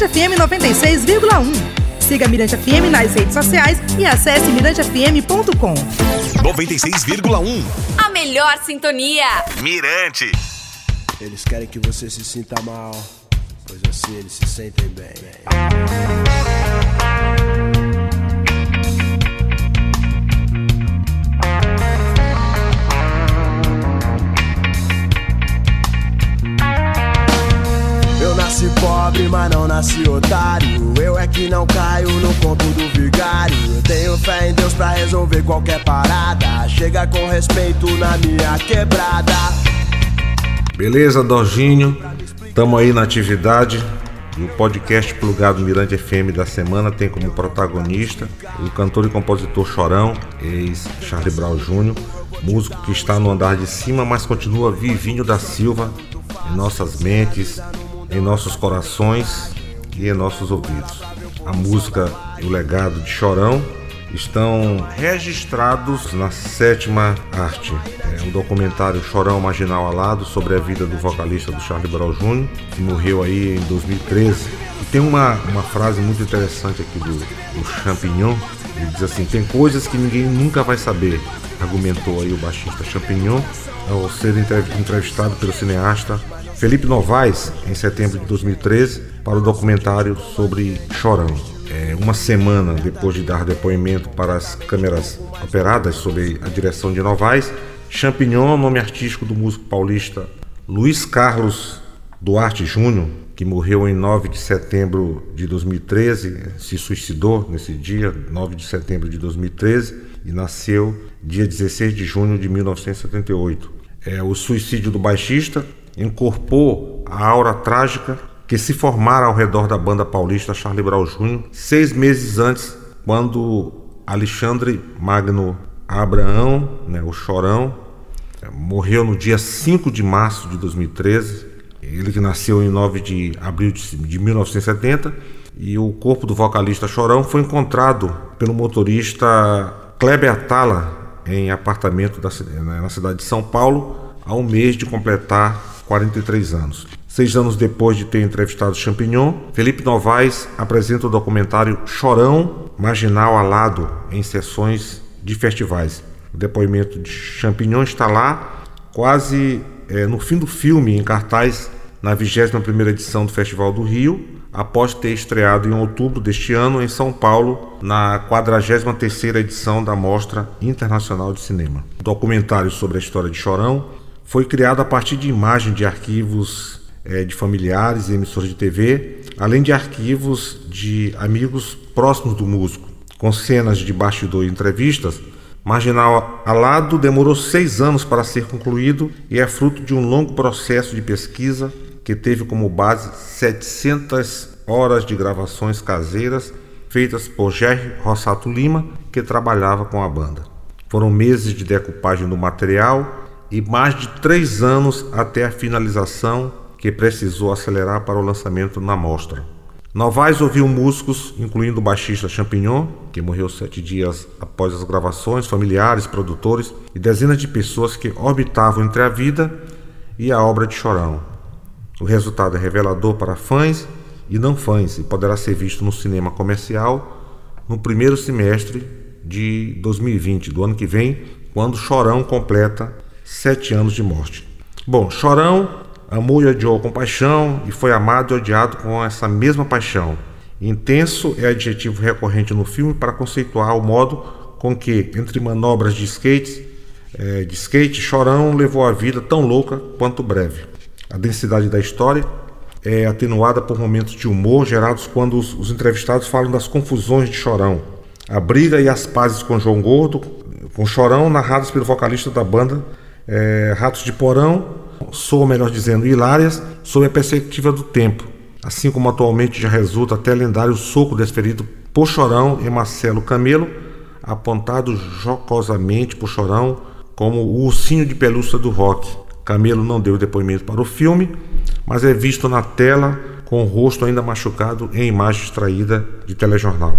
Mirante FM 96,1. Siga Mirante FM nas redes sociais e acesse mirantefm.com. 96,1. A melhor sintonia. Mirante. Eles querem que você se sinta mal, pois assim eles se sentem bem. Otário. Eu é que não caio no conto do vigário. Tenho fé em Deus pra resolver qualquer parada. Chega com respeito na minha quebrada. Beleza, Dorginho? Tamo aí na atividade. E o podcast plugado Mirante FM da semana tem como protagonista o cantor e compositor Chorão, ex-Charlie Brown Jr., músico que está no andar de cima, mas continua vivinho da Silva em nossas mentes, em nossos corações e nossos ouvidos. A música e o legado de Chorão estão registrados na sétima arte. É um documentário Chorão Marginal Alado sobre a vida do vocalista do Charlie Brown Jr., que morreu aí em 2013. E tem uma, uma frase muito interessante aqui do, do Champignon, ele diz assim, tem coisas que ninguém nunca vai saber, argumentou aí o baixista Champignon ao ser entrevistado pelo cineasta Felipe Novaes em setembro de 2013 para o documentário sobre Chorão. É, uma semana depois de dar depoimento para as câmeras operadas sob a direção de Novaes, Champignon, nome artístico do músico paulista Luiz Carlos Duarte Júnior, que morreu em 9 de setembro de 2013, se suicidou nesse dia, 9 de setembro de 2013, e nasceu dia 16 de junho de 1978. É, o suicídio do baixista incorporou a aura trágica que se formara ao redor da banda paulista Charlie Brown Jr. seis meses antes, quando Alexandre Magno Abraão, né, o Chorão, morreu no dia 5 de março de 2013. Ele que nasceu em 9 de abril de 1970 e o corpo do vocalista Chorão foi encontrado pelo motorista Kleber Atala em apartamento da, na cidade de São Paulo, há um mês de completar 43 anos. Seis anos depois de ter entrevistado Champignon, Felipe Novaes apresenta o documentário Chorão Marginal Alado em sessões de festivais. O depoimento de Champignon está lá, quase é, no fim do filme, em cartaz, na 21ª edição do Festival do Rio, após ter estreado em outubro deste ano em São Paulo, na 43ª edição da Mostra Internacional de Cinema. O documentário sobre a história de Chorão foi criado a partir de imagens de arquivos é, de familiares e emissoras de TV, além de arquivos de amigos próximos do músico, com cenas de bastidor e entrevistas. Marginal Alado demorou seis anos para ser concluído e é fruto de um longo processo de pesquisa que teve como base 700 horas de gravações caseiras feitas por Jerry Rossato Lima, que trabalhava com a banda. Foram meses de decupagem do material e mais de três anos até a finalização que precisou acelerar para o lançamento na mostra. Novaes ouviu músicos, incluindo o baixista Champignon, que morreu sete dias após as gravações, familiares, produtores e dezenas de pessoas que orbitavam entre a vida e a obra de Chorão. O resultado é revelador para fãs e não fãs e poderá ser visto no cinema comercial no primeiro semestre de 2020, do ano que vem, quando Chorão completa sete anos de morte. Bom, Chorão amou e odiou com paixão e foi amado e odiado com essa mesma paixão. Intenso é adjetivo recorrente no filme para conceituar o modo com que, entre manobras de skate, é, de skate, Chorão levou a vida tão louca quanto breve. A densidade da história é atenuada por momentos de humor gerados quando os, os entrevistados falam das confusões de Chorão. A briga e as pazes com João Gordo, com Chorão, narradas pelo vocalista da banda é, Ratos de Porão, sou melhor dizendo, hilárias, sob a perspectiva do tempo, assim como atualmente já resulta até lendário soco desferido por Chorão e Marcelo Camelo, apontado jocosamente por Chorão como o ursinho de pelúcia do rock. Camelo não deu depoimento para o filme, mas é visto na tela com o rosto ainda machucado em imagem extraída de telejornal.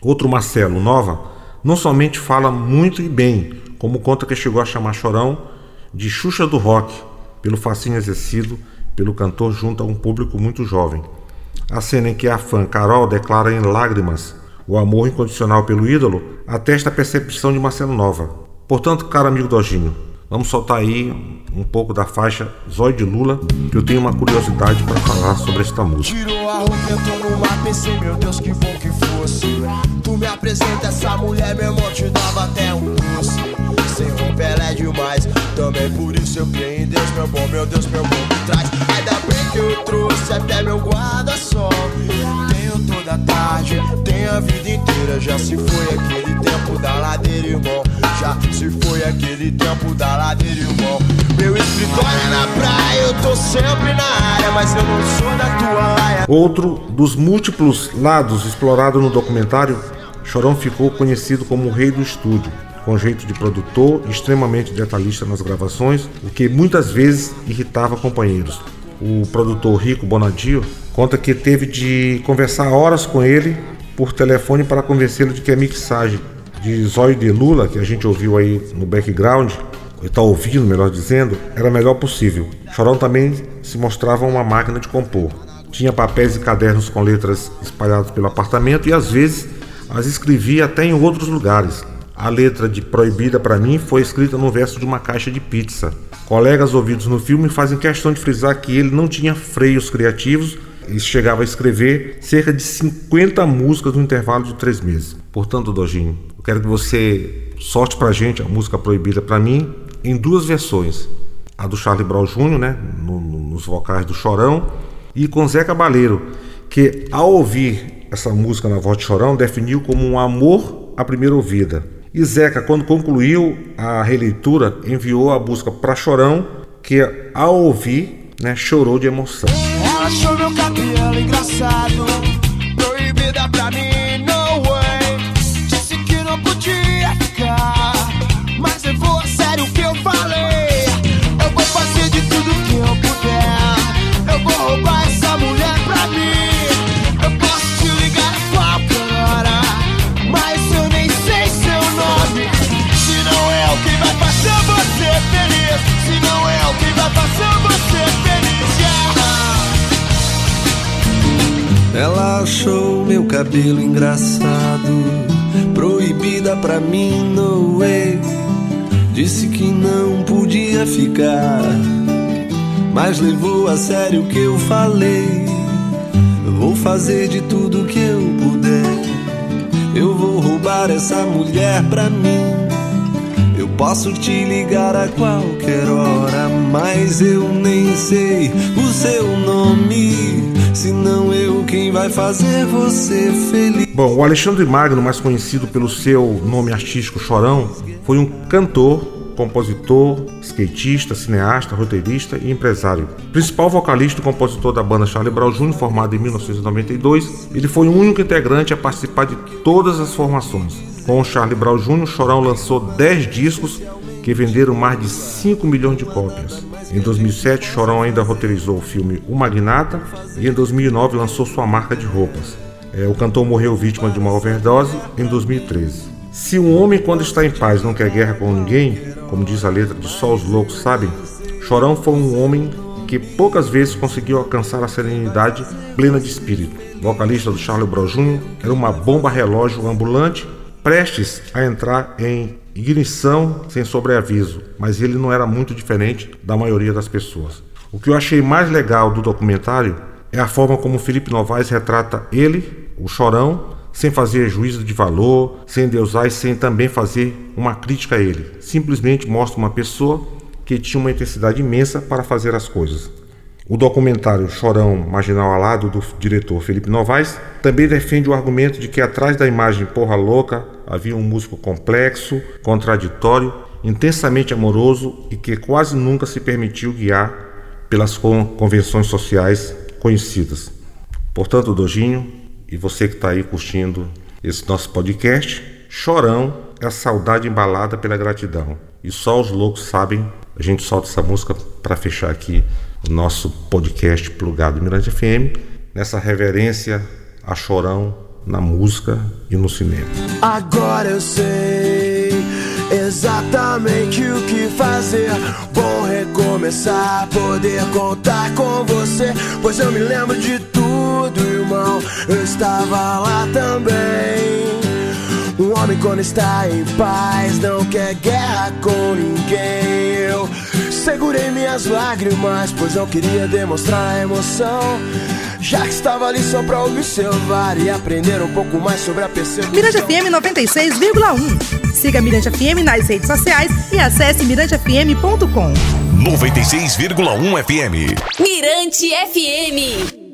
Outro Marcelo Nova não somente fala muito e bem, como conta que chegou a chamar Chorão de Xuxa do Rock, pelo fascínio exercido pelo cantor junto a um público muito jovem. A cena em que a fã Carol declara em lágrimas o amor incondicional pelo ídolo atesta a percepção de uma cena nova. Portanto, caro amigo Dojinho, vamos soltar aí um pouco da faixa Zói de Lula, que eu tenho uma curiosidade para falar sobre esta música. Tirou a roupa, entrou no mar, pensei, meu Deus, que bom que fosse. Tu me apresenta essa mulher, meu irmão, te dava até um doce. Sem roupa ela é demais, também por isso eu creio em Deus, meu bom, meu Deus, meu bom me traz. Ainda bem que eu trouxe até meu guarda-sol. Tenho toda tarde, tenho a vida inteira. Já se foi aquele tempo da ladeira, irmão. Já se foi aquele tempo da ladeira, irmão. Meu escritório é na praia, eu tô sempre na área, mas eu não sou da tua laia. Outro dos múltiplos lados explorados no documentário, Chorão ficou conhecido como o rei do estúdio, com jeito de produtor e extremamente detalhista nas gravações, o que muitas vezes irritava companheiros. O produtor Rico Bonadio conta que teve de conversar horas com ele por telefone para convencê-lo de que a mixagem de Zóio de Lula, que a gente ouviu aí no background, está ouvindo, melhor dizendo, era a melhor possível. Chorão também se mostrava uma máquina de compor. Tinha papéis e cadernos com letras espalhados pelo apartamento e às vezes as escrevia até em outros lugares. A letra de Proibida para mim foi escrita no verso de uma caixa de pizza. Colegas ouvidos no filme fazem questão de frisar que ele não tinha freios criativos e chegava a escrever cerca de 50 músicas no intervalo de três meses. Portanto, Dojinho, eu quero que você sorte pra gente a música Proibida para mim em duas versões. A do Charlie Brown Jr., né, no, no, nos vocais do Chorão, e com Zé Cabaleiro, que ao ouvir essa música na voz de Chorão definiu como um amor à primeira ouvida. E Zeca, quando concluiu a releitura, enviou a busca para Chorão, que ao ouvir, né, chorou de emoção. Ela achou meu cabelo engraçado, proibida pra mim, no que eu falei. Eu vou fazer de tudo que eu puder, eu vou roubar essa mulher pra mim. Eu posso te ligar a qualquer hora, mas eu nem sei seu nome. Se não é o que vai fazer você feliz, se não é o que vai fazer você feliz, yeah. Ela achou meu cabelo engraçado, proibida pra mim, no way. Disse que não podia ficar, mas levou a sério o que eu falei. Vou fazer de tudo que eu puder. Eu vou roubar essa mulher pra mim. Eu posso te ligar a qualquer hora, mas eu nem sei o seu nome. Se não eu quem vai fazer você feliz. Bom, o Alexandre Magno, mais conhecido pelo seu nome artístico Chorão, foi um cantor, compositor, skatista, cineasta, roteirista e empresário. Principal vocalista e compositor da banda Charlie Brown Jr., formado em 1992, ele foi o único integrante a participar de todas as formações. Com o Charlie Brown Jr., Chorão lançou 10 discos que venderam mais de 5 milhões de cópias. Em 2007, Chorão ainda roteirizou o filme O Magnata e em 2009 lançou sua marca de roupas. É, o cantor morreu vítima de uma overdose em 2013. Se um homem, quando está em paz, não quer guerra com ninguém, como diz a letra de Só os Loucos Sabem, Chorão foi um homem que poucas vezes conseguiu alcançar a serenidade plena de espírito. Vocalista do Charlie Brown Jr., era uma bomba relógio ambulante, prestes a entrar em ignição sem sobreaviso, mas ele não era muito diferente da maioria das pessoas. O que eu achei mais legal do documentário é a forma como Felipe Novaes retrata ele, o chorão, sem fazer juízo de valor, sem deusar e sem também fazer uma crítica a ele. Simplesmente mostra uma pessoa que tinha uma intensidade imensa para fazer as coisas. O documentário Chorão Marginal Alado, do diretor Felipe Novaes, também defende o argumento de que atrás da imagem porra louca havia um músico complexo, contraditório, intensamente amoroso e que quase nunca se permitiu guiar pelas convenções sociais conhecidas. Portanto, Dojinho, e você que está aí curtindo esse nosso podcast, Chorão é a saudade embalada pela gratidão. E só os loucos sabem, a gente solta essa música para fechar aqui o nosso podcast plugado Mirante FM, nessa reverência a Chorão na música e no cinema. Agora eu sei exatamente o que fazer. Bom recomeçar, poder contar com você. Pois eu me lembro de tudo tudo, irmão. Eu estava lá também. Um homem quando está em paz não quer guerra com ninguém. Eu segurei minhas lágrimas, pois não queria demonstrar emoção. Já que estava ali só pra observar e aprender um pouco mais sobre a percepção. Mirante FM 96,1. Siga Mirante FM nas redes sociais e acesse mirantefm.com. 96,1 FM. Mirante FM.